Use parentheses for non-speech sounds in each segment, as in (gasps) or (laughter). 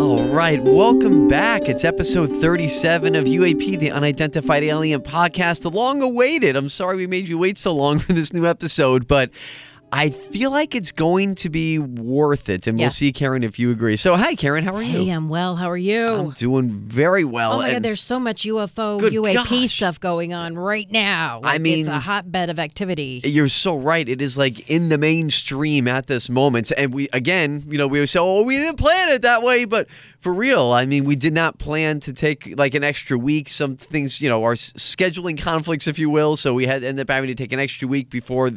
All right, welcome back. It's episode 37 of UAP, the Unidentified Alien Podcast. The long awaited. I'm sorry we made you wait so long (laughs) for this new episode, but I feel like it's going to be worth it. And Yeah. we'll see, Karen, if you agree. So, hi, Karen. How are Hey, you? I'm well. How are you? I'm doing very well. oh my god, there's so much UFO, UAP gosh. stuff going on right now. I mean- it's a hotbed of activity. You're so right. It is like in the mainstream at this moment. And we, again, you know, we say, oh, we didn't plan it that way. But for real, I mean, we did not plan to take like an extra week. Some things, you know, our scheduling conflicts, if you will. So we had ended up having to take an extra week before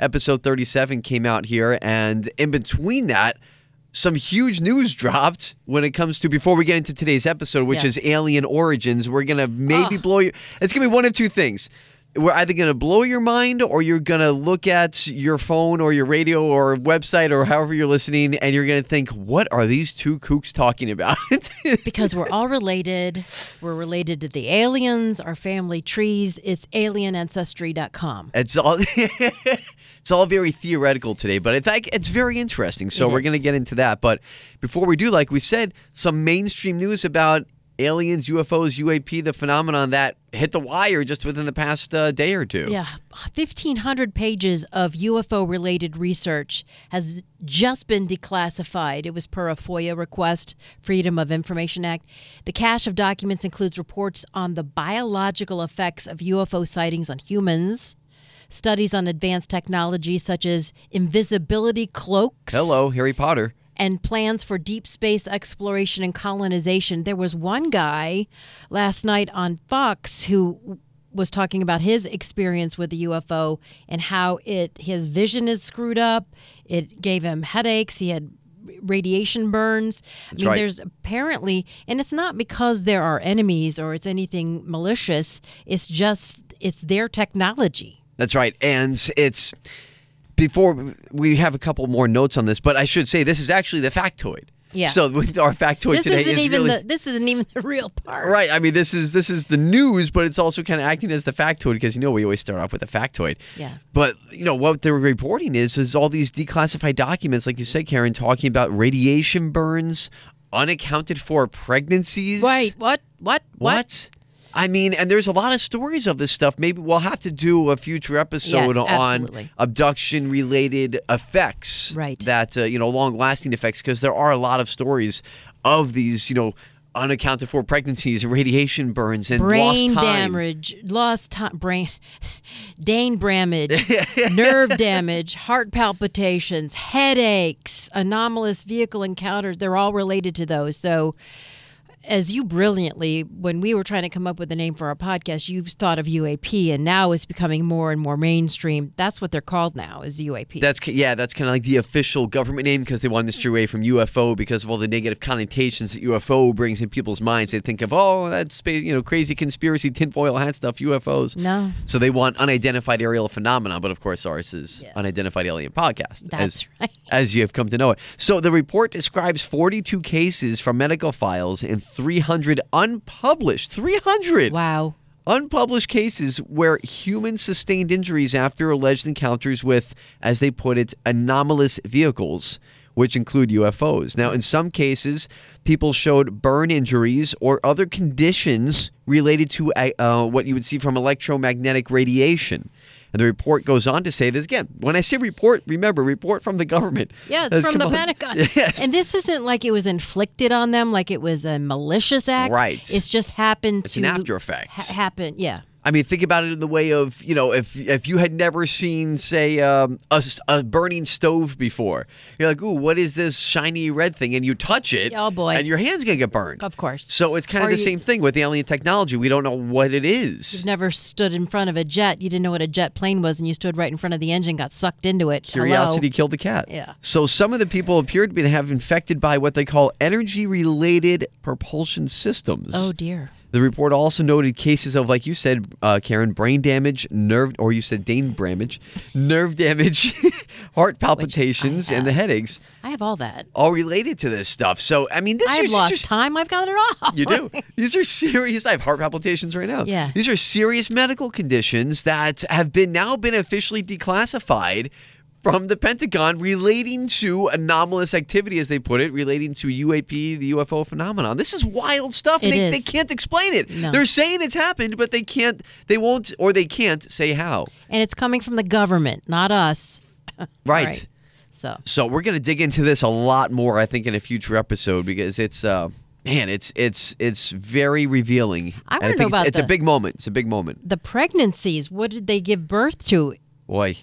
episode 37 came out here. And in between that, some huge news (laughs) dropped when it comes to before we get into today's episode, which Yeah. is alien origins. We're gonna maybe blow you. It's gonna be one of two things. We're either gonna blow your mind, or you're gonna look at your phone or your radio or website or however you're listening, and you're gonna think, "What are these two kooks talking about?" (laughs) because we're all related. We're related to the aliens, our family trees. It's alienancestry.com. It's all (laughs) it's all very theoretical today, but I think it's very interesting. So It we're going to get into that. But before we do, like we said, some mainstream news about aliens, UFOs, UAP, the phenomenon that hit the wire just within the past uh, day or two. Yeah, 1,500 pages of UFO related research has just been declassified. It was per a FOIA request, Freedom of Information Act. The cache of documents includes reports on the biological effects of UFO sightings on humans, studies on advanced technology such as invisibility cloaks Hello, Harry Potter. and plans for deep space exploration and colonization. There was one guy last night on Fox who was talking about his experience with the UFO and how it his vision is screwed up. It gave him headaches. He had radiation burns. I mean, right. there's apparently, and it's not because there are enemies or it's anything malicious. It's just it's their technology. That's right. And it's before we have a couple more notes on this, but I should say this is actually the factoid. Yeah. So (laughs) with our factoid This today isn't is even really, the this isn't even the real part. Right. I mean, this is this is the news, but it's also kind of acting as the factoid because you know we always start off with a factoid. Yeah. But you know what they're reporting is is all these declassified documents, like you said, Karen, talking about radiation burns, unaccounted for pregnancies. Right. What? What? What? I mean, and there's a lot of stories of this stuff. Maybe we'll have to do a future episode Yes, on abduction related effects. Right. That, uh, you know, long lasting effects, because there are a lot of stories of these, you know, unaccounted for pregnancies radiation burns and brain lost time. damage, lost time, brain, (laughs) Dane Bramage, (laughs) nerve damage, heart palpitations, headaches, anomalous vehicle encounters. They're all related to those. So, as you brilliantly, when we were trying to come up with a name for our podcast, you thought of UAP, and now it's becoming more and more mainstream. That's what they're called now, is UAP. That's yeah, that's kind of like the official government name because they wanted to steer away from UFO because of all the negative connotations that UFO brings in people's minds. They think of oh, that's space, you know, crazy conspiracy tinfoil hat stuff, UFOs. No. So they want unidentified aerial phenomena, but of course ours is unidentified alien podcast. That's as, right. As you have come to know it. So the report describes 42 cases from medical files and 300 unpublished. 300 wow. unpublished cases where humans sustained injuries after alleged encounters with, as they put it, anomalous vehicles, which include UFOs. Now, in some cases, people showed burn injuries or other conditions related to uh, uh, what you would see from electromagnetic radiation. And the report goes on to say this again. When I say report, remember, report from the government. Yeah, it's from the on- Pentagon. (laughs) Yes. And this isn't like it was inflicted on them, like it was a malicious act. Right. It's just happened It's to an after effect. ha- happen. Yeah. I mean, think about it in the way of you know, if if you had never seen, say, um, a, a burning stove before, you're like, "Ooh, what is this shiny red thing?" And you touch it, Oh, boy. and your hand's gonna get burned. Of course. So it's kind of Or the you- same thing with the alien technology. We don't know what it is. You've never stood in front of a jet. You didn't know what a jet plane was, and you stood right in front of the engine, got sucked into it. Curiosity Hello? killed the cat. Yeah. So some of the people appear to be have infected by what they call energy-related propulsion systems. Oh dear. The report also noted cases of, like you said, uh, Karen, brain damage, nerve, or you said Dane damage, nerve damage, (laughs) heart palpitations, and the headaches, I have all that. all related to this stuff. So, I mean, this is I've is lost are- time. I've got it all. You do. (laughs) These are serious. I have heart palpitations right now. Yeah. These are serious medical conditions that have been now been officially declassified from the Pentagon relating to anomalous activity, as they put it, relating to UAP, the UFO phenomenon. This is wild stuff. It they, is. they can't explain it. No. They're saying it's happened, but they can't. They won't, or they can't say how. And it's coming from the government, not us. (laughs) Right. So So we're gonna dig into this a lot more, I think, in a future episode because it's. uh Man, it's it's it's very revealing. I And wanna know think about it's, it's a big moment. It's a big moment. the pregnancies, what did they give birth to? Boy,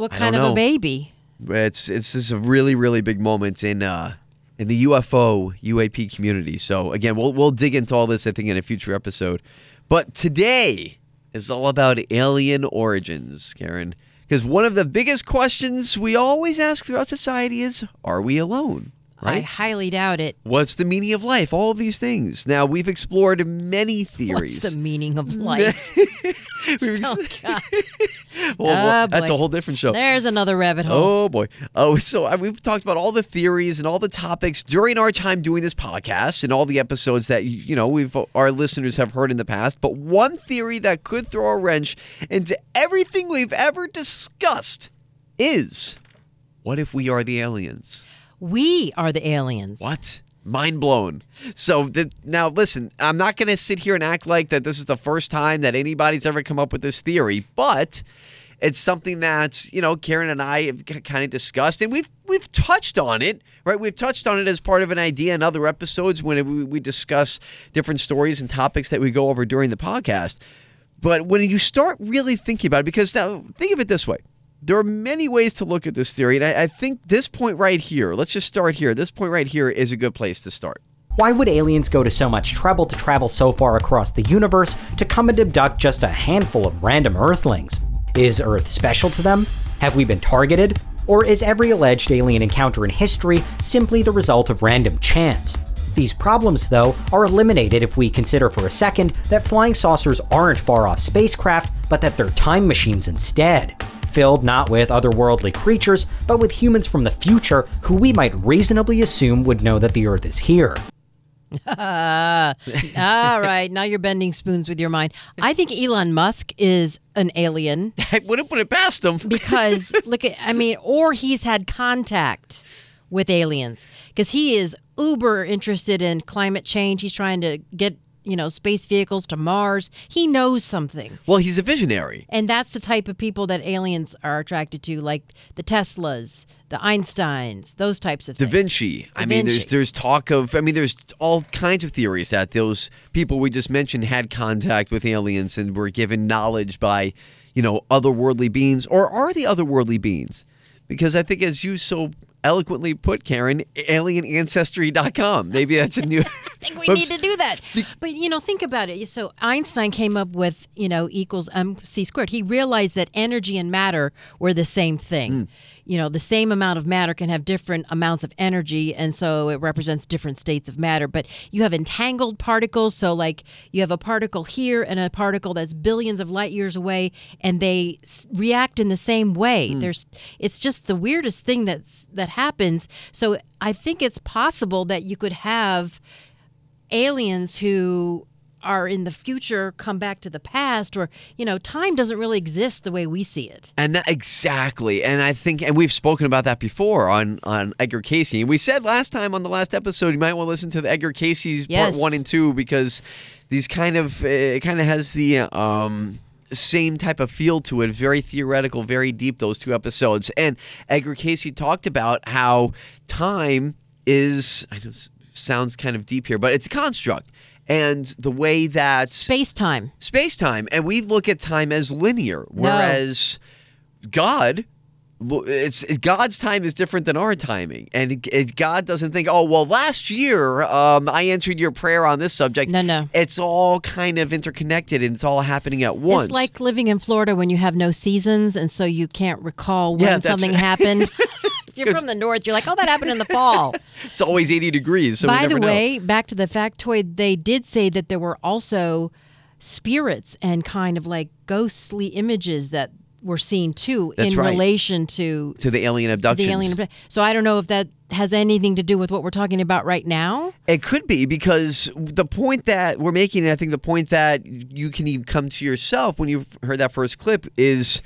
What kind of know. a baby? it's it's this is a really really big moment in uh in the UFO UAP community. So again, we'll we'll dig into all this I think in a future episode. But today is all about alien origins, Karen. Because one of the biggest questions we always ask throughout society is, are we alone? I highly doubt it. What's the meaning of life? All of these things. Now we've explored many theories. What's the meaning of (laughs) life? We've- (laughs) oh God. (laughs) well, Oh, that's a whole different show. There's another rabbit hole. Oh boy! Oh, so uh, we've talked about all the theories and all the topics during our time doing this podcast and all the episodes that you you know we've our listeners have heard in the past. But one theory that could throw a wrench into everything we've ever discussed is, what if we are the aliens? We are the aliens. What? Mind blown. So the, now, listen. I'm not going to sit here and act like that. This is the first time that anybody's ever come up with this theory, but it's something that you know Karen and I have kind of discussed, and we've we've touched on it. Right, we've touched on it as part of an idea in other episodes when we, we discuss different stories and topics that we go over during the podcast. But when you start really thinking about it, because now think of it this way. There are many ways to look at this theory, and I, I think this point right here, let's just start here. This point right here is a good place to start. Why would aliens go to so much trouble to travel so far across the universe to come and abduct just a handful of random Earthlings? Is Earth special to them? Have we been targeted? Or is every alleged alien encounter in history simply the result of random chance? These problems, though, are eliminated if we consider for a second that flying saucers aren't far off spacecraft, but that they're time machines instead. Filled not with otherworldly creatures, but with humans from the future who we might reasonably assume would know that the Earth is here. (laughs) All right, now you're bending spoons with your mind. I think Elon Musk is an alien (laughs) I wouldn't put it past them. (laughs) because look at I mean, or he's had contact with aliens because he is uber interested in climate change. He's trying to get you know space vehicles to Mars. He knows something. Well, he's a visionary. And that's the type of people that aliens are attracted to, like the Teslas, the Einsteins, those types of Da things. Vinci. I mean, there's Vinci. there's talk of. I mean, there's all kinds of theories that those people we just mentioned had contact with aliens and were given knowledge by, you know, otherworldly beings, or are the otherworldly beings? Because I think, as you so eloquently put, Karen, alienancestry.com. Maybe that's a new. (laughs) I think we need to do that. But you know, think about it. So Einstein came up with you know equals mc squared. He realized that energy and matter were the same thing. Hmm. You know, the same amount of matter can have different amounts of energy, and so it represents different states of matter. But you have entangled particles. So like you have a particle here and a particle that's billions of light years away, and they s- react in the same way. Hmm. There's, it's just the weirdest thing that's that happens. So I think it's possible that you could have aliens who are in the future come back to the past or you know time doesn't really exist the way we see it And that, exactly, and I think, and we've spoken about that before on on Edgar Cayce. And we said last time on the last episode, you might want to listen to the Edgar Cayce's Yes. part one and two because these kind of uh, it kind of has the um, same type of feel to it. Very theoretical, very deep. Those two episodes, and Edgar Cayce talked about how time is. I know sounds kind of deep here, but it's a construct. And the way that Space time. space time, and we look at time as linear, whereas God, it's God's time is different than our timing, and it- it- God doesn't think, oh well, last year um, I answered your prayer on this subject. No, no. it's all kind of interconnected, and it's all happening at once. It's like living in Florida when you have no seasons, and so you can't recall when Yeah, something happened. (laughs) you're from the north, you're like, oh, that happened in the fall. (laughs) it's always eighty degrees. So we By the know. way, back to the factoid, they did say that there were also spirits and kind of like ghostly images that were seen too That's in right. relation to, to the alien abduction. the alien. abdu- So I don't know if that has anything to do with what we're talking about right now. It could be because the point that we're making, and I think the point that you can even come to yourself when you've heard that first clip is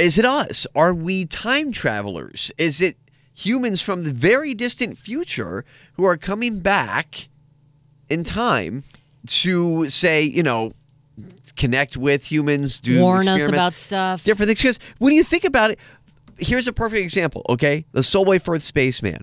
is it us? Are we time travelers? Is it humans from the very distant future who are coming back in time to say, you know, connect with humans, do Warn us about stuff. different things. Because when you think about it, here's a perfect example. Okay, the Solway Firth spaceman.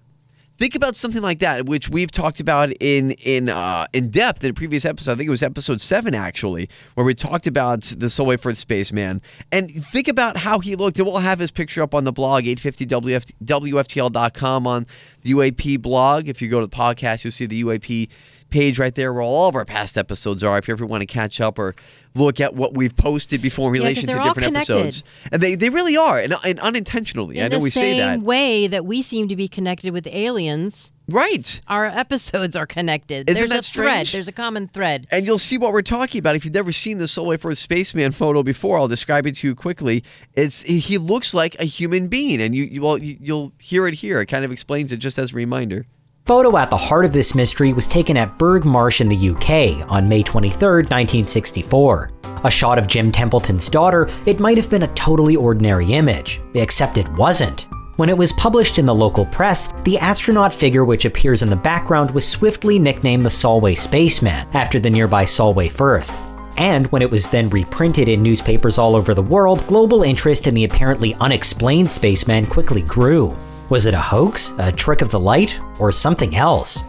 Think about something like that, which we've talked about in in uh, in depth in a previous episode. I think it was episode seven actually, where we talked about the Solway Firth spaceman. And think about how he looked. And we'll have his picture up on the blog 850wftl.com on the UAP blog. If you go to the podcast, you'll see the UAP page right there where all of our past episodes are. If you ever want to catch up or look at what we've posted before in Yeah, relation they're to different episodes, and they they really are, and, and unintentionally. In I know we say that, way that we seem to be connected with aliens, right? our episodes are connected. Isn't There's that a thread. strange? There's a common thread. And you'll see what we're talking about. If you've never seen the Solway Firth spaceman photo before, I'll describe it to you quickly. It's he looks like a human being, and you, you well you, you'll hear it here. It kind of explains it just as a reminder. The photo at the heart of this mystery was taken at Burgh Marsh in the UK on May 23, 1964. A shot of Jim Templeton's daughter, it might have been a totally ordinary image, except it wasn't. When it was published in the local press, the astronaut figure which appears in the background was swiftly nicknamed the Solway Spaceman, after the nearby Solway Firth. And when it was then reprinted in newspapers all over the world, global interest in the apparently unexplained spaceman quickly grew. Was it a hoax, a trick of the light, or something else?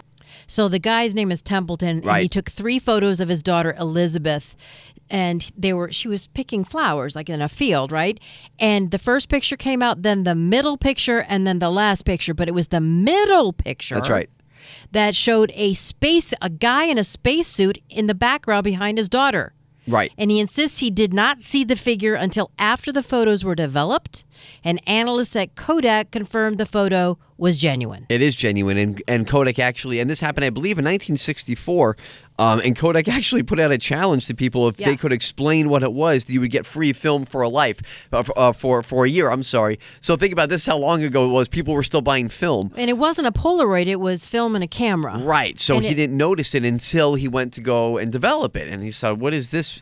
So the guy's name is Templeton, and he took three photos of his daughter Elizabeth, and they were she was picking flowers like in a field, right? And the first picture came out, then the middle picture, and then the last picture. But it was the middle picture. That's right. That showed a space a guy in a spacesuit in the background behind his daughter. Right. And he insists he did not see the figure until after the photos were developed, and analysts at Kodak confirmed the photo was genuine. It is genuine, and and Kodak actually, and this happened, I believe, in 1964. Um, and Kodak (laughs) actually put out a challenge to people if Yeah. they could explain what it was, you would get free film for a life, uh, for, uh, for for a year. I'm sorry. So think about this: how long ago it was? People were still buying film. And it wasn't a Polaroid, it was film and a camera. Right. So And he it- didn't notice it until he went to go and develop it, and he said, "What is this?"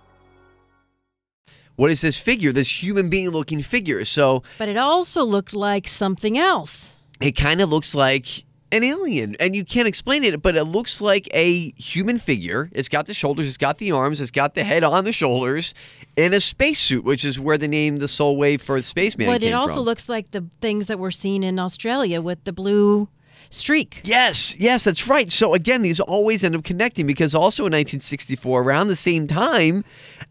What is this figure? This human being looking figure. So But it also looked like something else. it kind of looks like an alien and you can't explain it but it looks like a human figure it's got the shoulders it's got the arms it's got the head on the shoulders in a spacesuit which is where the name the Solway for the spaceman but it also from. looks like the things that were seen in Australia with the blue streak. Yes, yes, that's right. So again, these always end up connecting because also in 1964, around the same time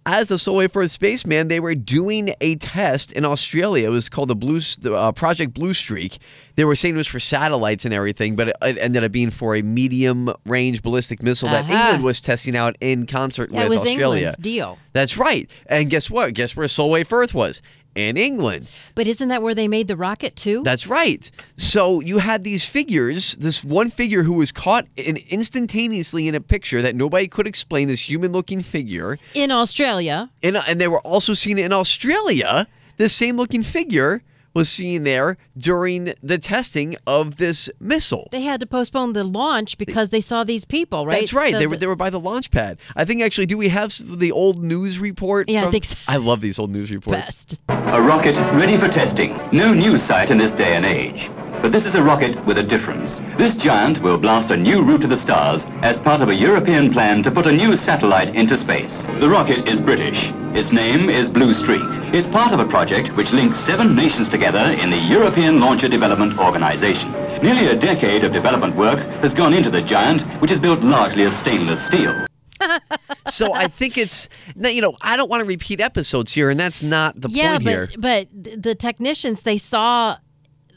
as the Solway Firth spaceman, they were doing a test in Australia. It was called the Blue the, uh, Project Blue Streak. They were saying it was for satellites and everything, but it, it ended up being for a medium range ballistic missile that Aha. England was testing out in concert Yeah, with it was Australia. England's deal. That's right. And guess what? Guess where Solway Firth was? And England. But isn't that where they made the rocket too? That's right. So you had these figures, this one figure who was caught in instantaneously in a picture that nobody could explain, this human looking figure. In Australia. And, and they were also seen in Australia. This same looking figure was seen there during the testing of this missile. They had to postpone the launch because they saw these people, right? That's right. The- they were they were by the launch pad. I think actually, do we have the old news report? Yeah, I think so. I love these old news reports. best. A rocket ready for testing. No news site in this day and age. But this is a rocket with a difference. This giant will blast a new route to the stars as part of a European plan to put a new satellite into space. The rocket is British. Its name is Blue Streak. It's part of a project which links seven nations together in the European Launcher Development Organization. Nearly a decade of development work has gone into the giant, which is built largely of stainless steel. (laughs) so I think it's you know I don't want to repeat episodes here, and that's not the yeah, point but here. but th- the technicians they saw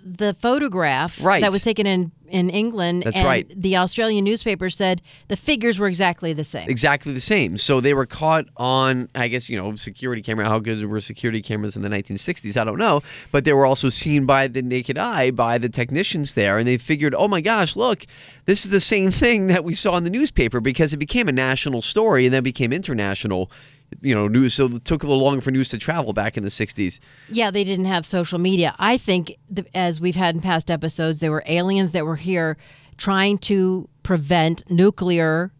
the photograph Right. that was taken in in England. That's and right. The Australian newspaper said the figures were exactly the same. Exactly the same. So they were caught on, I guess, you know, security camera. How good were security cameras in the 1960s? I don't know. But they were also seen by the naked eye by the technicians there. And they figured, oh my gosh, look, this is the same (laughs) thing that we saw in the newspaper because it became a national story and then became international. You know, news. So it took a little longer for news to travel back in the 60s. Yeah, they didn't have social media. I think, th- as we've had in past episodes, there were aliens that were here trying to prevent nuclear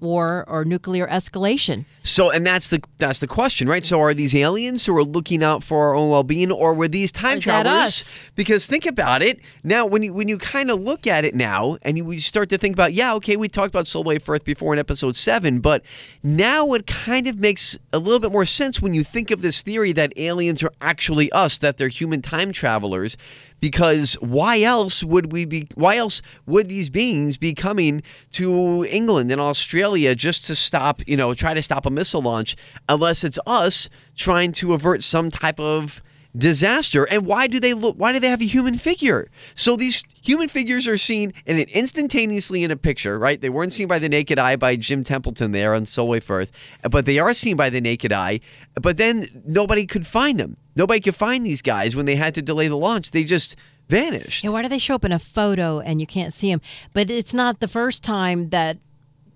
war or nuclear escalation. So, and that's the that's the question, right? So, are these aliens who are looking out for our own well-being, or were these time Or is that travelers? us? Because think about it now. When you when you kind of look at it now, and you, you start to think about, yeah, okay, we talked about Solway Firth before in episode seven, but now it kind of makes a little bit more sense when you think of this theory that aliens are actually us, that they're human time travelers. Because why else would we be? Why else would these beings be coming to England and Australia just to stop, you know, try to stop a missile launch, unless it's us trying to avert some type of disaster? And why do they look? Why do they have a human figure? So these human figures are seen in it instantaneously in a picture, right? They weren't seen by the naked eye by Jim Templeton there on Solway Firth, but they are seen by the naked eye. But then nobody could find them. Nobody could find these guys when they had to delay the launch. They just vanished. Yeah, why do they show up in a photo and you can't see them? But it's not the first time that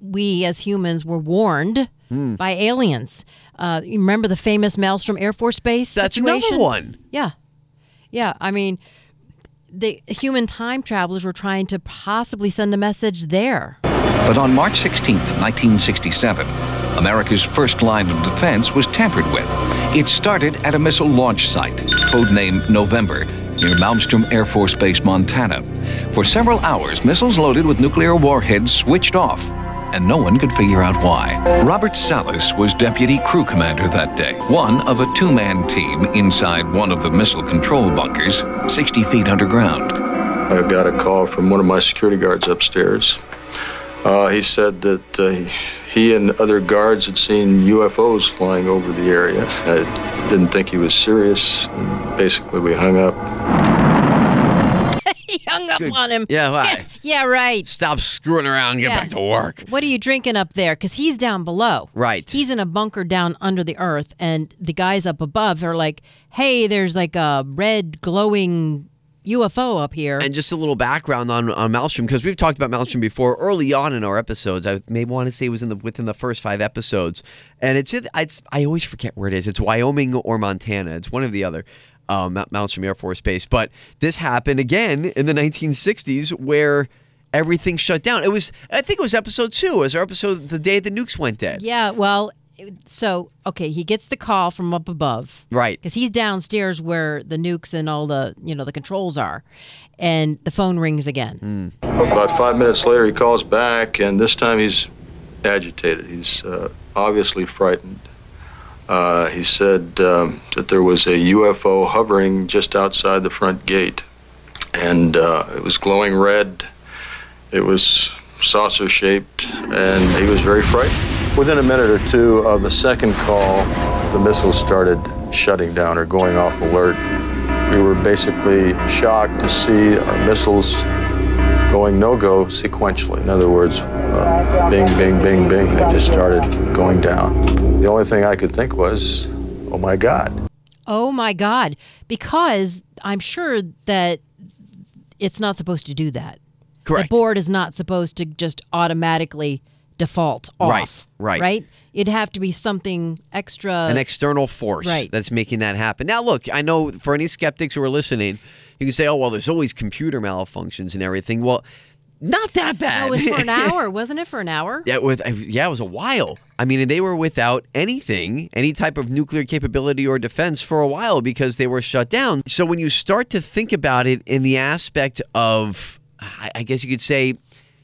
we as humans were warned Hmm. by aliens. Uh, you remember the famous Malmstrom Air Force Base That's another situation? one. Yeah, yeah. I mean, the human time travelers were trying to possibly send a message there. But on March 16, 1967, America's first line of defense was tampered with. It started at a missile launch site, codenamed November, near Malmstrom Air Force Base, Montana. For several hours, missiles loaded with nuclear warheads switched off, and no one could figure out why. Robert Salas was deputy crew commander that day, one of a two man team inside one of the missile control bunkers, 60 feet underground. I got a call from one of my security guards upstairs. Uh, he said that uh, he and other guards had seen UFOs flying over the area. I didn't think he was serious. Basically, we hung up. Up on him. Yeah, why? Yeah, right. Stop screwing around and get Yeah. back to work. What are you drinking up there? Because he's down below. Right. He's in a bunker down under the earth, and the guys up above are like, "Hey, there's like a red glowing UFO up here." And just a little background on, on Malmstrom, because we've talked about Malmstrom before early on in our episodes. I may want to say it was in the within the first five episodes, and it's, it's I always forget where it is. It's Wyoming or Montana. It's one of the other. Um, Mount- Malmstrom Air Force Base, but this happened again in the 1960s, where everything shut down. It was, I think, it was episode two. It was our episode the day the nukes went dead. yeah, well, so okay, he gets the call from up above, Right. Because he's downstairs where the nukes and all the you know the controls are, and the phone rings again. About five minutes later, he calls back, and this time he's agitated. He's uh, obviously frightened. Uh, he said um, that there was a UFO hovering just outside the front gate, and uh, it was glowing red. It was saucer shaped, and he was very frightened. Within a minute or two of the second call, the missiles started shutting down or going off alert. We were basically shocked to see our missiles going no-go sequentially. In other words, uh, bing, bing, bing, bing. They just started going down. The only thing I could think was, oh my God. Oh my God. Because I'm sure that it's not supposed to do that. Correct. The board is not supposed to just automatically default off. Right, right. Right? It'd have to be something extra. an external force Right. that's making that happen. Now, look, I know for any skeptics who are listening, you can say, "Oh, well, there's always computer malfunctions and everything." Well, not that bad. no, it was for an (laughs) hour, wasn't it? For an hour? Yeah, with yeah, it was a while. I mean, they were without anything, any type of nuclear capability or defense for a while because they were shut down. So when you start to think about it in the aspect of, I guess you could say,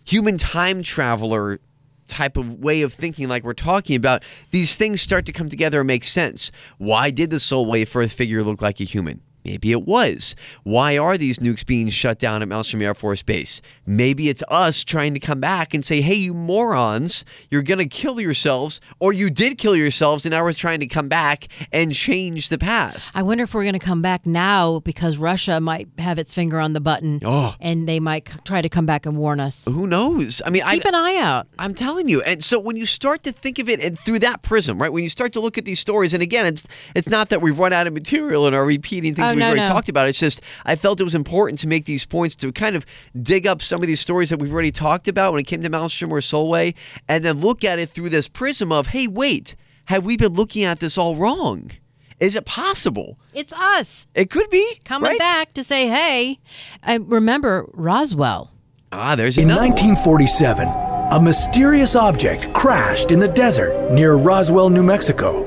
human time traveler type of way of thinking like we're talking about these things start to come together and make sense why did the Solway Firth figure look like a human Maybe it was. Why are these nukes being shut down at Malmstrom Air Force Base? Maybe it's us trying to come back and say, hey, you morons, you're going to kill yourselves, or you did kill yourselves, and now we're trying to come back and change the past. I wonder if we're going to come back now because Russia might have its finger on the button Oh. and they might c- try to come back and warn us. Who knows? I mean, I, Keep an eye out. I'm telling you. And so when you start to think of it and through that prism, right? When you start to look at these stories, and again, it's it's not that we've run out of material and are repeating things we've no, already no. talked about. It's just I felt it was important to make these points to kind of dig up some of these stories that we've already talked about when it came to Malmstrom or Solway, and then look at it through this prism of, hey, wait, have we been looking at this all wrong? Is it possible? It's us It could be coming right? back to say, hey, I remember Roswell. Ah, there's In another. 1947, a mysterious object crashed in the desert near Roswell, New Mexico.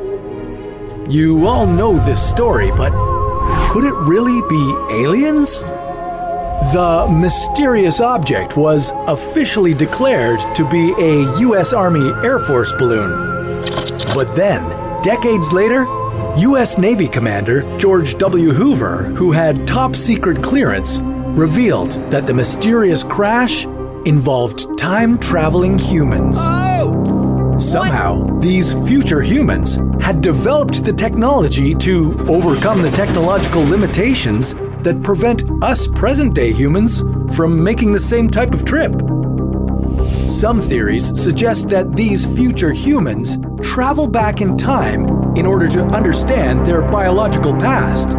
You all know this story, but could it really be aliens? The mysterious object was officially declared to be a U.S. Army Air Force balloon. But then, decades later, U.S. Navy Commander George W. Hoover, who had top secret clearance, revealed that the mysterious crash involved time traveling humans. Oh, Somehow, these future humans had developed the technology to overcome the technological limitations that prevent us present day humans from making the same type of trip. Some theories suggest that these future humans travel back in time in order to understand their biological past.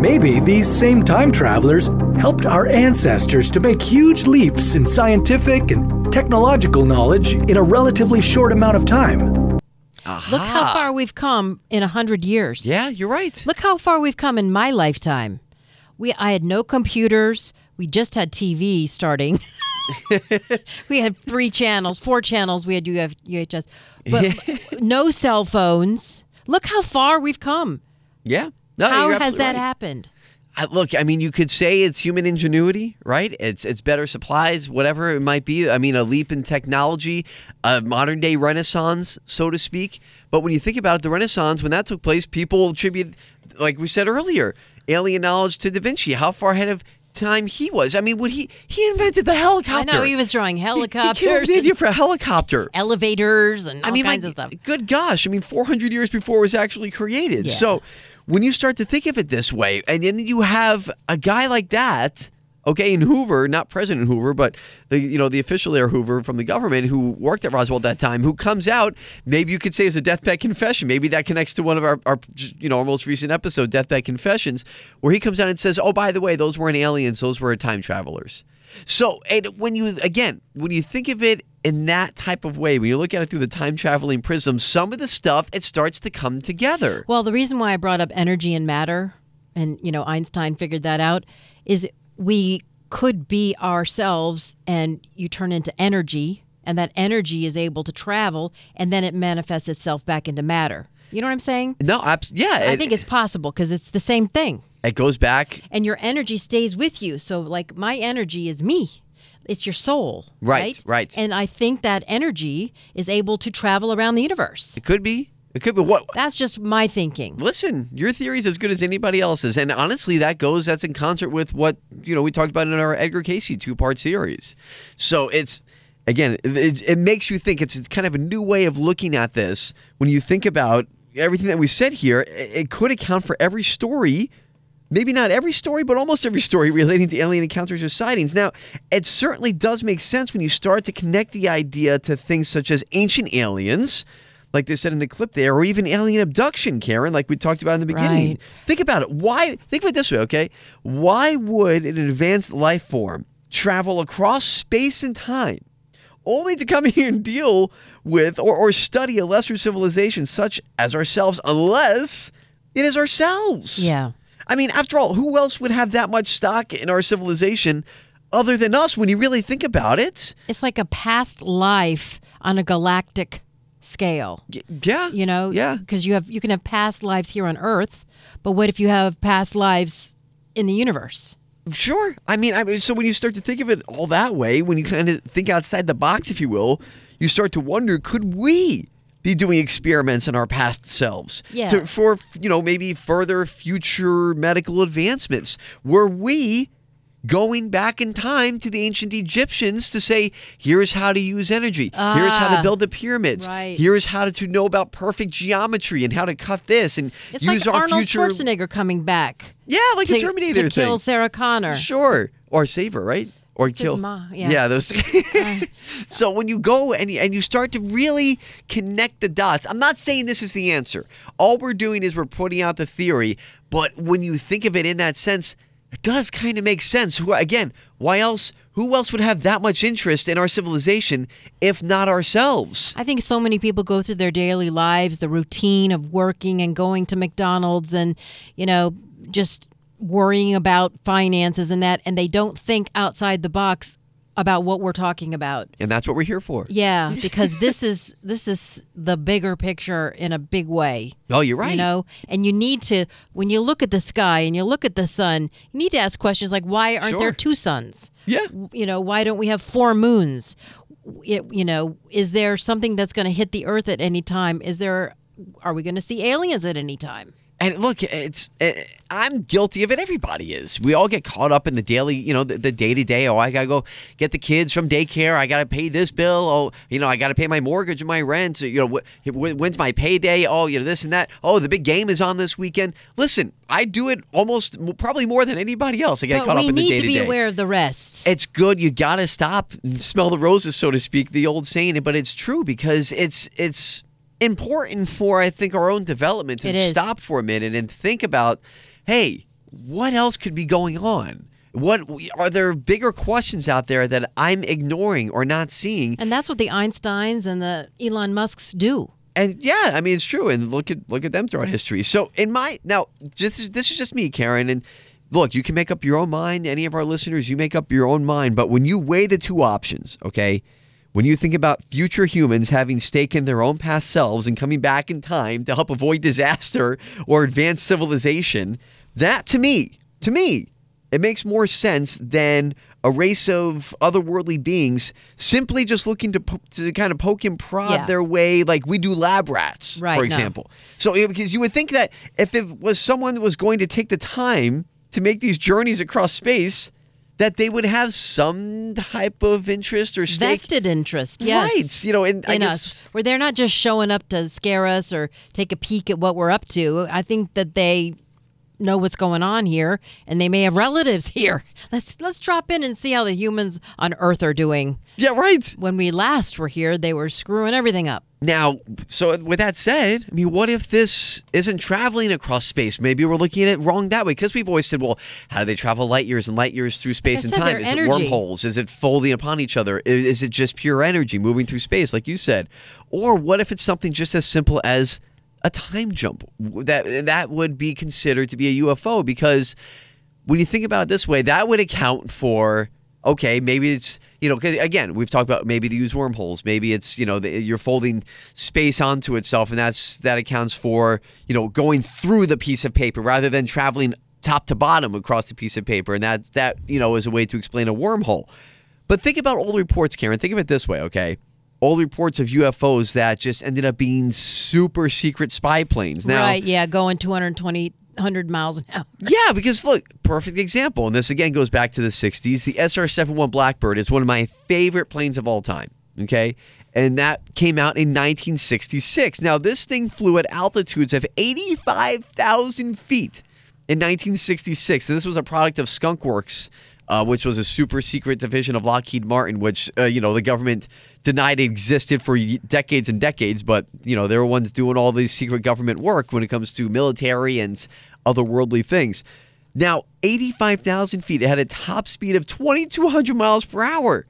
Maybe these same time travelers helped our ancestors to make huge leaps in scientific and technological knowledge in a relatively short amount of time. Look how far we've come in a hundred years. Yeah, you're right. Look how far we've come in my lifetime. We I had no computers. We just had TV starting. (laughs) we had three channels, four channels. We had UF, UHS, but (laughs) no cell phones. Look how far we've come. Yeah. No, how has absolutely that happened? I, look, I mean, you could say it's human ingenuity, right? It's it's better supplies, whatever it might be. I mean, a leap in technology, a modern day renaissance, so to speak. But when you think about it, the Renaissance, when that took place, people attribute, like we said earlier, alien knowledge to Da Vinci. How far ahead of time he was? I mean, when he he invented the helicopter? I know he was drawing He- He, came up with helicopters, the and idea for a helicopter. elevators, and all I mean, kinds of stuff. Good gosh! I mean, 400 years before it was actually created. Yeah. So, when you start to think of it this way, and then you have a guy like that, okay, in Hoover, not President Hoover, but the you know the official there Hoover from the government who worked at Roswell at that time, who comes out, maybe you could say as a deathbed confession. Maybe that connects to one of our, our you know our most recent episode, Deathbed Confessions, where he comes out and says, "Oh, by the way, those weren't aliens; those were time travelers." So, and when you again, when you think of it in that type of way, when you look at it through the time traveling prism, some of the stuff it starts to come together. Well, the reason why I brought up energy and matter, and you know Einstein figured that out, is we could be ourselves, and you turn into energy, and that energy is able to travel, and then it manifests itself back into matter. You know what I'm saying? No, abs- yeah, I it, think it's possible because it's the same thing, it goes back and your energy stays with you. So, like my energy is me. It's your soul, Right, right? right. And I think that energy is able to travel around the universe. It could be. It could be what. That's just my thinking. Listen, your theory is as good as anybody else's, and honestly, that goes. That's in concert with what you know we talked about in our Edgar Cayce two-part series. So it's again, it, it makes you think. It's kind of a new way of looking at this when you think about everything that we said here. It, it could account for every story. Maybe not every story, but almost every story relating to alien encounters or sightings. Now, it certainly does make sense when you start to connect the idea to things such as ancient aliens, like they said in the clip there, or even alien abduction, Karen, like we talked about in the beginning. Right. Think about it. Why? Think of it this way, okay? Why would an advanced life form travel across space and time only to come (laughs) here and deal with or, or study a lesser civilization such as ourselves, unless it is ourselves? Yeah. I mean, after all, who else would have that much stock in our civilization other than us when you really think about it? It's like a past life on a galactic scale. Yeah. You know, Yeah. because you have you can have past lives here on Earth, but what if you have past lives in the universe? Sure. I mean, I mean, so when you start to think of it all that way, when you kind of think outside the box, if you will, you start to wonder: Could we be doing experiments on our past selves Yeah. to, for you know maybe further future medical advancements? Were we going back in time to the ancient Egyptians to say, here's how to use energy, here's how to Ah, build the pyramids, right. here's how to, to know about perfect geometry and how to cut this and It's use like our Arnold future. Schwarzenegger coming back. Yeah, like to, the Terminator to kill. Sarah Connor. Sure, or save her, right? Or It's kill. ma- yeah. those. Uh. (laughs) so when you go and you, and you start to really connect the dots, I'm not saying this is the answer. All we're doing is we're putting out the theory. But when you think of it in that sense, it does kind of make sense. Who again? Why else? Who else would have that much interest in our civilization if not ourselves? I think so many people go through their daily lives, the routine of working and going to McDonald's and, you know, just worrying about finances and that, and they don't think outside the box about what we're talking about. And that's what we're here for. Yeah, (laughs) because this is this is the bigger picture in a big way. Oh, you're right. You know, and you need to when you look at the sky and you look at the sun, you need to ask questions like why aren't there two suns? Yeah. You know, why don't we have four moons? It, you know, is there something that's going to hit the earth at any time? Is there are we going to see aliens at any time? And look, it's eh, I'm guilty of it. Everybody is. We all get caught up in the daily, you know, the day to day. Oh, I gotta go get the kids from daycare. I gotta pay this bill. Oh, you know, I gotta pay my mortgage and my rent. You know, wh- wh- when's my payday? Oh, you know, this and that. Oh, the big game is on this weekend. Listen, I do it almost probably more than anybody else. I get But caught up in the need day to to be aware of the rest. It's good. You gotta stop and smell the roses, so to speak. The old saying, but it's true because it's it's important for I think our own development to It is. stop for a minute and think about, hey, what else could be going on? What are there bigger questions out there that I'm ignoring or not seeing? and that's what the Einsteins and the Elon Musks do. And yeah, I mean it's true. And look at look at them throughout history. So in my now, this is this is just me, Karen. And look, you can make up your own mind. Any of our listeners, you make up your own mind. But when you weigh the two options, okay, when you think about future humans having stake in their own past selves and coming back in time to help avoid disaster or advance civilization, that to me, to me, it makes more sense than a race of otherworldly beings simply just looking to po- to kind of poke and prod Yeah. their way like we do lab rats, Right, for no. example. So yeah, because you would think that if it was someone that was going to take the time to make these journeys across space, that they would have some type of interest or stake. Vested interest, yes. Right. You know, in guess- us, where they're not just showing up to scare us or take a peek at what we're up to. I think that they know what's going on here, and they may have relatives (laughs) here. Let's let's drop in and see how the humans on Earth are doing. Yeah, right. When we last were here, they were screwing everything up. Now, so with that said, I mean, what if this isn't traveling across space? Maybe we're looking at it wrong that way because we've always said, well, how do they travel light years and light years through space and said, time? Is energy. it wormholes? Is it folding upon each other? I- Is it just pure energy moving through space, like you said? Or what if it's something just as simple as a time jump? That that would be considered to be a UFO because when you think about it this way, that would account for okay, maybe it's you know 'cause again we've talked about maybe they use wormholes, maybe it's you know the, you're folding space onto itself, and that's that accounts for you know going through the piece of paper rather than traveling top to bottom across the piece of paper, and that's that you know is a way to explain a wormhole. But think about all the reports, Karen. Think of it this way, okay? All reports of UFOs that just ended up being super secret spy planes. Now, right? Yeah, going 220, 100 miles an hour. (laughs) yeah, because look, perfect example. And this again goes back to the 60s. The SR 71 Blackbird is one of my favorite planes of all time. Okay. And that came out in 1966. Now, this thing flew at altitudes of 85,000 feet in 1966. And this was a product of Skunk Works uh, which was a super secret division of Lockheed Martin, which uh, you know the government denied existed for decades and decades. But you know they were ones doing all these secret government work when it comes to military and otherworldly things. Now, 85,000 feet, it had a top speed of 2,200 miles per hour.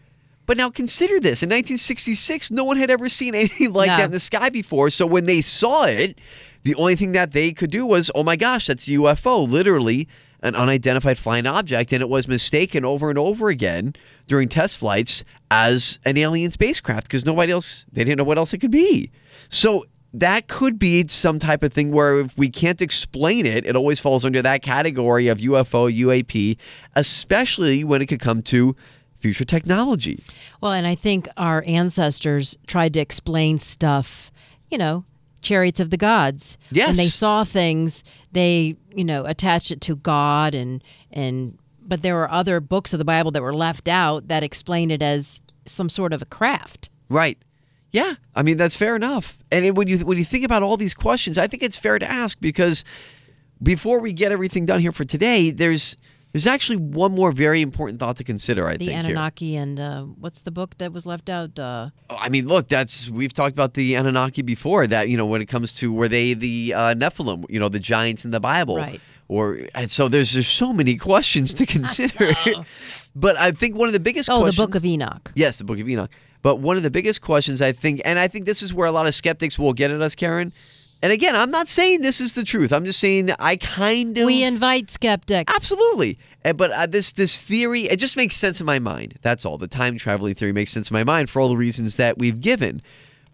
But now consider this. In 1966, no one had ever seen (laughs) anything like No. that in the sky before. So when they saw it, the only thing that they could do was, oh my gosh, that's a UFO, literally an unidentified flying object. And it was mistaken over and over again during test flights as an alien spacecraft because nobody else, they didn't know what else it could be. So that could be some type of thing where if we can't explain it, it always falls under that category of UFO, UAP, especially when it could come to future technology. Well, and I think our ancestors tried to explain stuff, you know, chariots of the gods. Yes. When they saw things, they, you know, attached it to God and and but there were other books of the Bible that were left out that explained it as some sort of a craft. Right. Yeah, I mean that's fair enough. And when you when you think about all these questions, I think it's fair to ask because before we get everything done here for today, there's there's actually one more very important thought to consider. I The think the Anunnaki and uh, what's the book that was left out? Uh, I mean, look, that's we've talked about the Anunnaki before. That you know, when it comes to were they the uh, Nephilim? You know, the giants in the Bible, Right. Or and so there's there's so many (laughs) questions to consider. (laughs) but I think one of the biggest questions oh, the Book of Enoch. Yes, the Book of Enoch. But one of the biggest questions I think, and I think this is where a lot of skeptics will get at us, Karen. And again, I'm not saying this is the truth. I'm just saying I kind of We invite skeptics. Absolutely. But uh, this this theory, it just makes sense in my mind. That's all. The time traveling theory makes sense in my mind for all the reasons that we've given.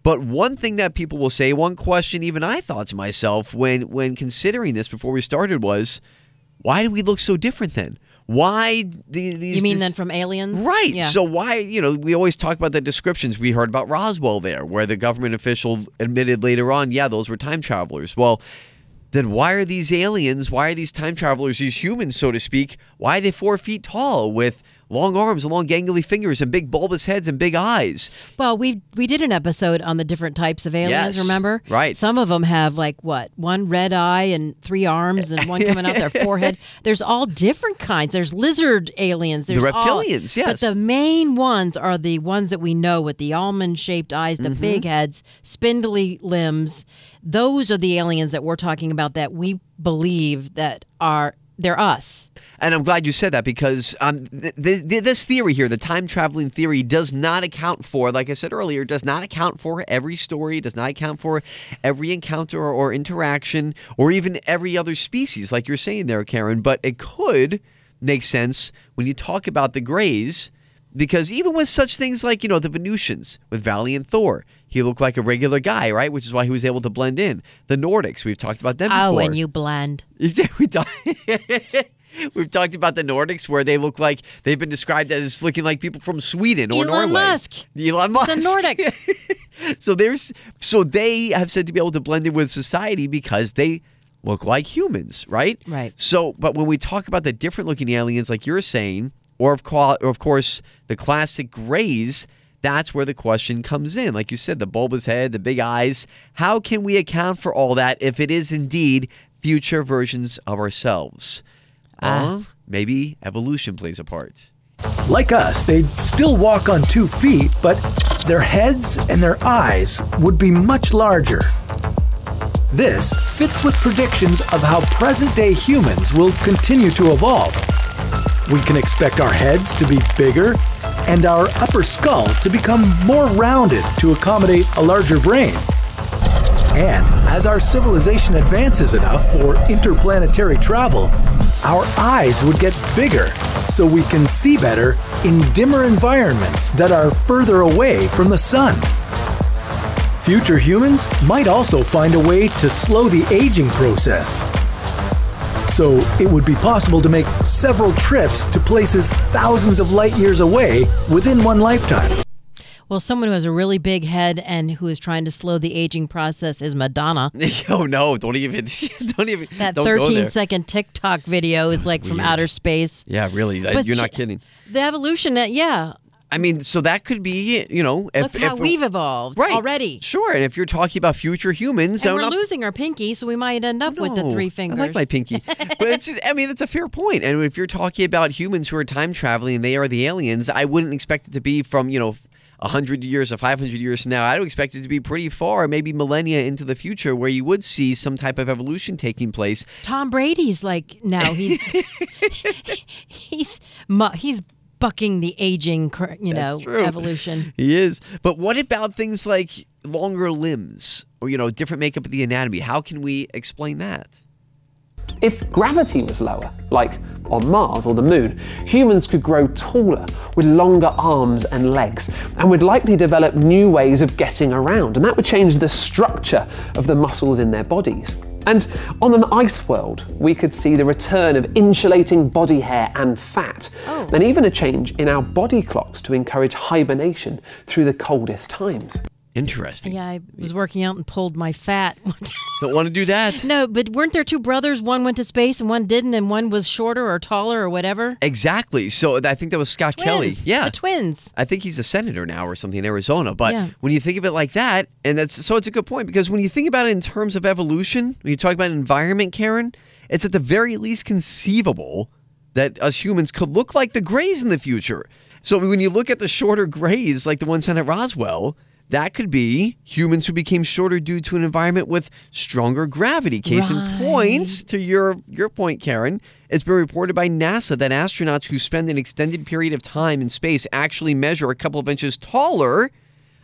But one thing that people will say, one question even I thought to myself when when considering this before we started was, why do we look so different then? Why the, these? You mean this- then from aliens? Right. Yeah. So why, you know, we always talk about the descriptions. We heard about Roswell there, where the government official admitted later on, yeah, those were time travelers. Well, then why are these aliens, why are these time travelers, these humans, so to speak, why are they four feet tall with long arms and long gangly fingers and big bulbous heads and big eyes? Well, we we did an episode on the different types of aliens. Yes, remember? right. Some of them have like what one red eye and three arms, and one coming out their (laughs) forehead. There's all different kinds. There's lizard aliens. There's all- reptilians, yes. But the main ones are the ones that we know with the almond-shaped eyes, the Mm-hmm. big heads, spindly limbs. Those are the aliens that we're talking about that we believe that are they're us. And I'm glad you said that because um, th- th- th- this theory here, the time traveling theory, does not account for, like I said earlier, does not account for every story, does not account for every encounter or, or interaction, or even every other species, like you're saying there, Karen. But it could make sense when you talk about the Greys, because even with such things like, you know, the Venusians with Valiant Thor, he looked like a regular guy, right? Which is why he was able to blend in. The Nordics, we've talked about them oh, before. Oh, and you blend. (laughs) we talk- (laughs) We've talked about the Nordics where they look like they've been described as looking like people from Sweden or Elon Norway. Musk. Elon Musk. He's a Nordic. (laughs) so there's so they have said to be able to blend in with society because they look like humans, right? Right. So, but when we talk about the different looking aliens, like you're saying, or of, co- or of course the classic grays, that's where the question comes in. Like you said, the bulbous head, the big eyes. How can we account for all that if it is indeed future versions of ourselves? Uh, maybe evolution plays a part. Like us, they'd still walk on two feet, but their heads and their eyes would be much larger. This fits with predictions of how present day humans will continue to evolve. We can expect our heads to be bigger and our upper skull to become more rounded to accommodate a larger brain. And as our civilization advances enough for interplanetary travel, our eyes would get bigger so we can see better in dimmer environments that are further away from the sun. Future humans might also find a way to slow the aging process. So it would be possible to make several trips to places thousands of light years away within one lifetime. Well, someone who has a really big head and who is trying to slow the aging process is Madonna. (laughs) oh no! Don't even, (laughs) don't even. That don't go there. second TikTok video is like from outer space. Yeah, really. But You're not kidding. The evolution, uh, yeah. I mean, so that could be, you know, if, Look how if- we've evolved right already. Sure, and if you're talking about future humans, And we're not- losing our pinky, so we might end up with the three fingers. I like my pinky, (laughs) but it's. I mean, it's a fair point. And if you're talking about humans who are time traveling and they are the aliens, I wouldn't expect it to be from you know. 100 years or 500 years from now, I would expect it to be pretty far, maybe millennia into the future, where you would see some type of evolution taking place. Tom Brady's like now he's (laughs) (laughs) he's he's bucking the aging, cur- you know, evolution. (laughs) He is. But what about things like longer limbs or, you know, different makeup of the anatomy? How can we explain that? If gravity was lower, like on Mars or the Moon, humans could grow taller with longer arms and legs and would likely develop new ways of getting around, and that would change the structure of the muscles in their bodies. And on an ice world, we could see the return of insulating body hair and fat, oh. and even a change in our body clocks to encourage hibernation through the coldest times. Interesting. Yeah, I was working out and pulled my fat. (laughs) Don't want to do that. no, but weren't there two brothers? One went to space and one didn't, and one was shorter or taller or whatever. Exactly. So I think that was Scott Kelly. Twins. Yeah. the twins. I think he's a senator now or something in Arizona. But Yeah. when you think of it like that, and that's so it's a good point because when you think about it in terms of evolution, when you talk about environment, Karen, it's at the very least conceivable that us humans could look like the Greys in the future. So when you look at the shorter Greys, like the ones sent at Roswell, that could be humans who became shorter due to an environment with stronger gravity. Case in point, to your your point, Karen, it's been reported by NASA that astronauts who spend an extended period of time in space actually measure a couple of inches taller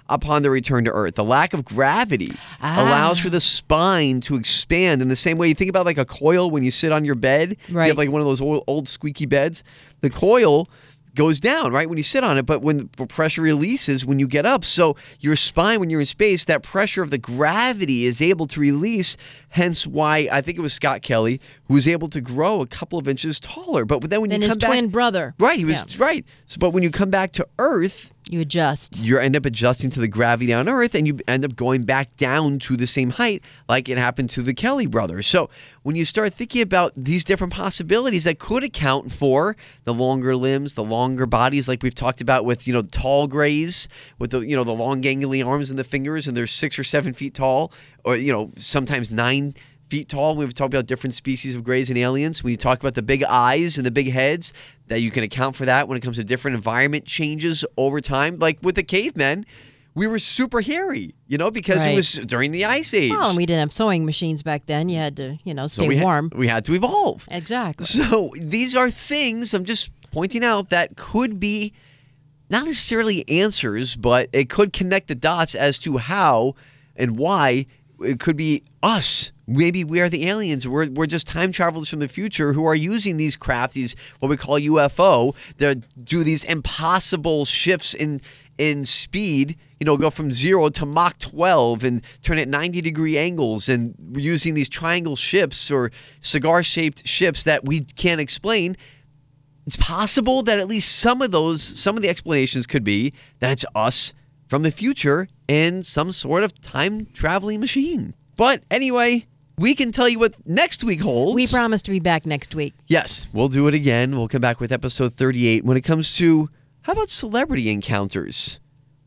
upon their return to Earth. The lack of gravity ah. allows for the spine to expand in the same way you think about like a coil when you sit on your bed. You Right. have like one of those old, old squeaky beds. The coil goes down right when you sit on it but when pressure releases when you get up. So your spine when you're in space that pressure of the gravity is able to release hence why i think it was scott kelly who was able to grow a couple of inches taller but then when Then you his come back, twin brother. right he was right so, but when you come back to earth You adjust. you end up adjusting to the gravity on Earth and you end up going back down to the same height like it happened to the Kelly brothers. So when you start thinking about these different possibilities that could account for the longer limbs, the longer bodies, like we've talked about with, you know, tall grays with the, you know, the long gangly arms and the fingers and they're six or seven feet tall or, you know, sometimes nine feet tall. We've talked about different species of grays and aliens. When you talk about the big eyes and the big heads, that you can account for that when it comes to different environment changes over time. Like with the cavemen, we were super hairy, you know, because it was during the ice age. Well, and we didn't have sewing machines back then. You had to, you know, So stay we had- warm. we had to evolve. Exactly. So these are things I'm just pointing out that could be not necessarily answers, but it could connect the dots as to how and why it could be us. Maybe we are the aliens. We're, we're just time travelers from the future who are using these craft, these what we call UFO, that do these impossible shifts in in speed. You know, go from zero to Mach 12 and turn at 90 degree angles, and we're using these triangle ships or cigar shaped ships that we can't explain it's possible that at least some of those, some of the explanations could be that it's us from the future in some sort of time traveling machine. But anyway, we can tell you what next week holds. We promise to be back next week. Yes, we'll do it again. We'll come back with episode 38 when it comes to how about celebrity encounters?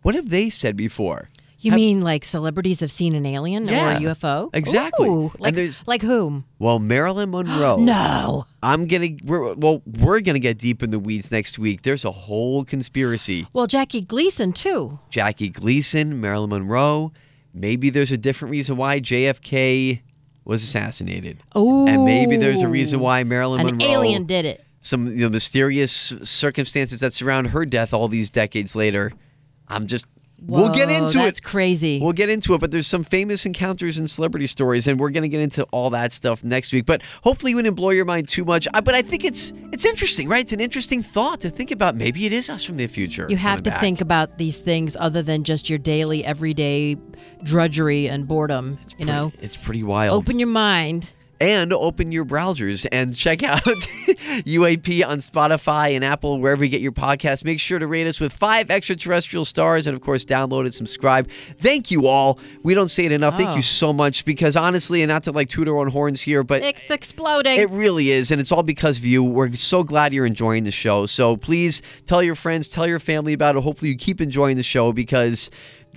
What have they said before? You Have- mean like celebrities have seen an alien Yeah, or a UFO? exactly. Ooh, like, like whom? Well, Marilyn Monroe. (gasps) No. I'm gonna. We're, well, we're gonna get deep in the weeds next week. There's a whole conspiracy. Well, Jackie Gleason too. Jackie Gleason, Marilyn Monroe. Maybe there's a different reason why JFK was assassinated. Oh, And maybe there's a reason why Marilyn an Monroe. alien did it. Some you know, mysterious circumstances that surround her death all these decades later. I'm just. We'll get Whoa, into that's it. crazy. We'll get into it, but there's some famous encounters and celebrity stories, and we're going to get into all that stuff next week. But hopefully, we didn't blow your mind too much. I, but I think it's it's interesting, right? It's an interesting thought to think about. Maybe it is us from the future. You have to back. think about these things other than just your daily, everyday drudgery and boredom. you know, It's pretty wild. open your mind. And open your browsers and check (laughs) out UAP on Spotify and Apple, wherever you get your podcast. Make sure to rate us with five extraterrestrial stars and, of course, download and subscribe. Thank you all. We don't say it enough. Thank Oh. you ah. so much because, honestly, and not to like toot our own horns here, but It's exploding. it really is, and it's all because of you. We're so glad you're enjoying the show. So please tell your friends, tell your family about it. Hopefully, you keep enjoying the show because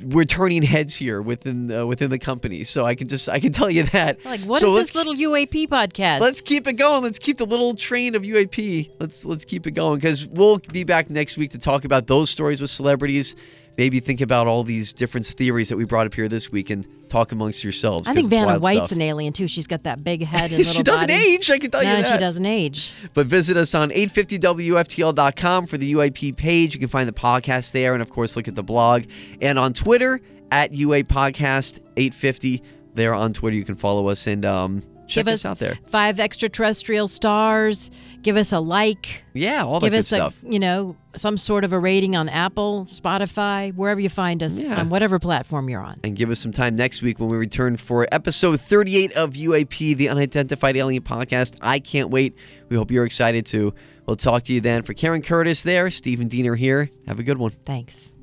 we're turning heads here within uh, within the company. So I can just I can tell you that. like, what so is this little UAP podcast? Let's keep it going. Let's keep the little train of UAP. Let's let's keep it going because we'll be back next week to talk about those stories with celebrities. Maybe think about all these different theories that we brought up here this week and talk amongst yourselves. I think Vanna White's stuff. an alien too. She's got that big head (laughs) and little She doesn't body. age, I can tell you no, that. she doesn't age. But visit us on 850WFTL.com for the UAP page. You can find the podcast there and, of course, look at the blog. And on Twitter, at UA Podcast 850. There on Twitter, you can follow us and um, check Give us us out there. five extraterrestrial stars. Give us a like. Yeah, all that Give good us stuff. a you know some sort of a rating on Apple, Spotify, wherever you find us Yeah. on whatever platform you're on. and give us some time next week when we return for episode 38 of UAP, the Unidentified Alien Podcast. I can't wait. We hope you're excited too. We'll talk to you then. For Karen Curtis there, Stephen Diener here. Have a good one. Thanks.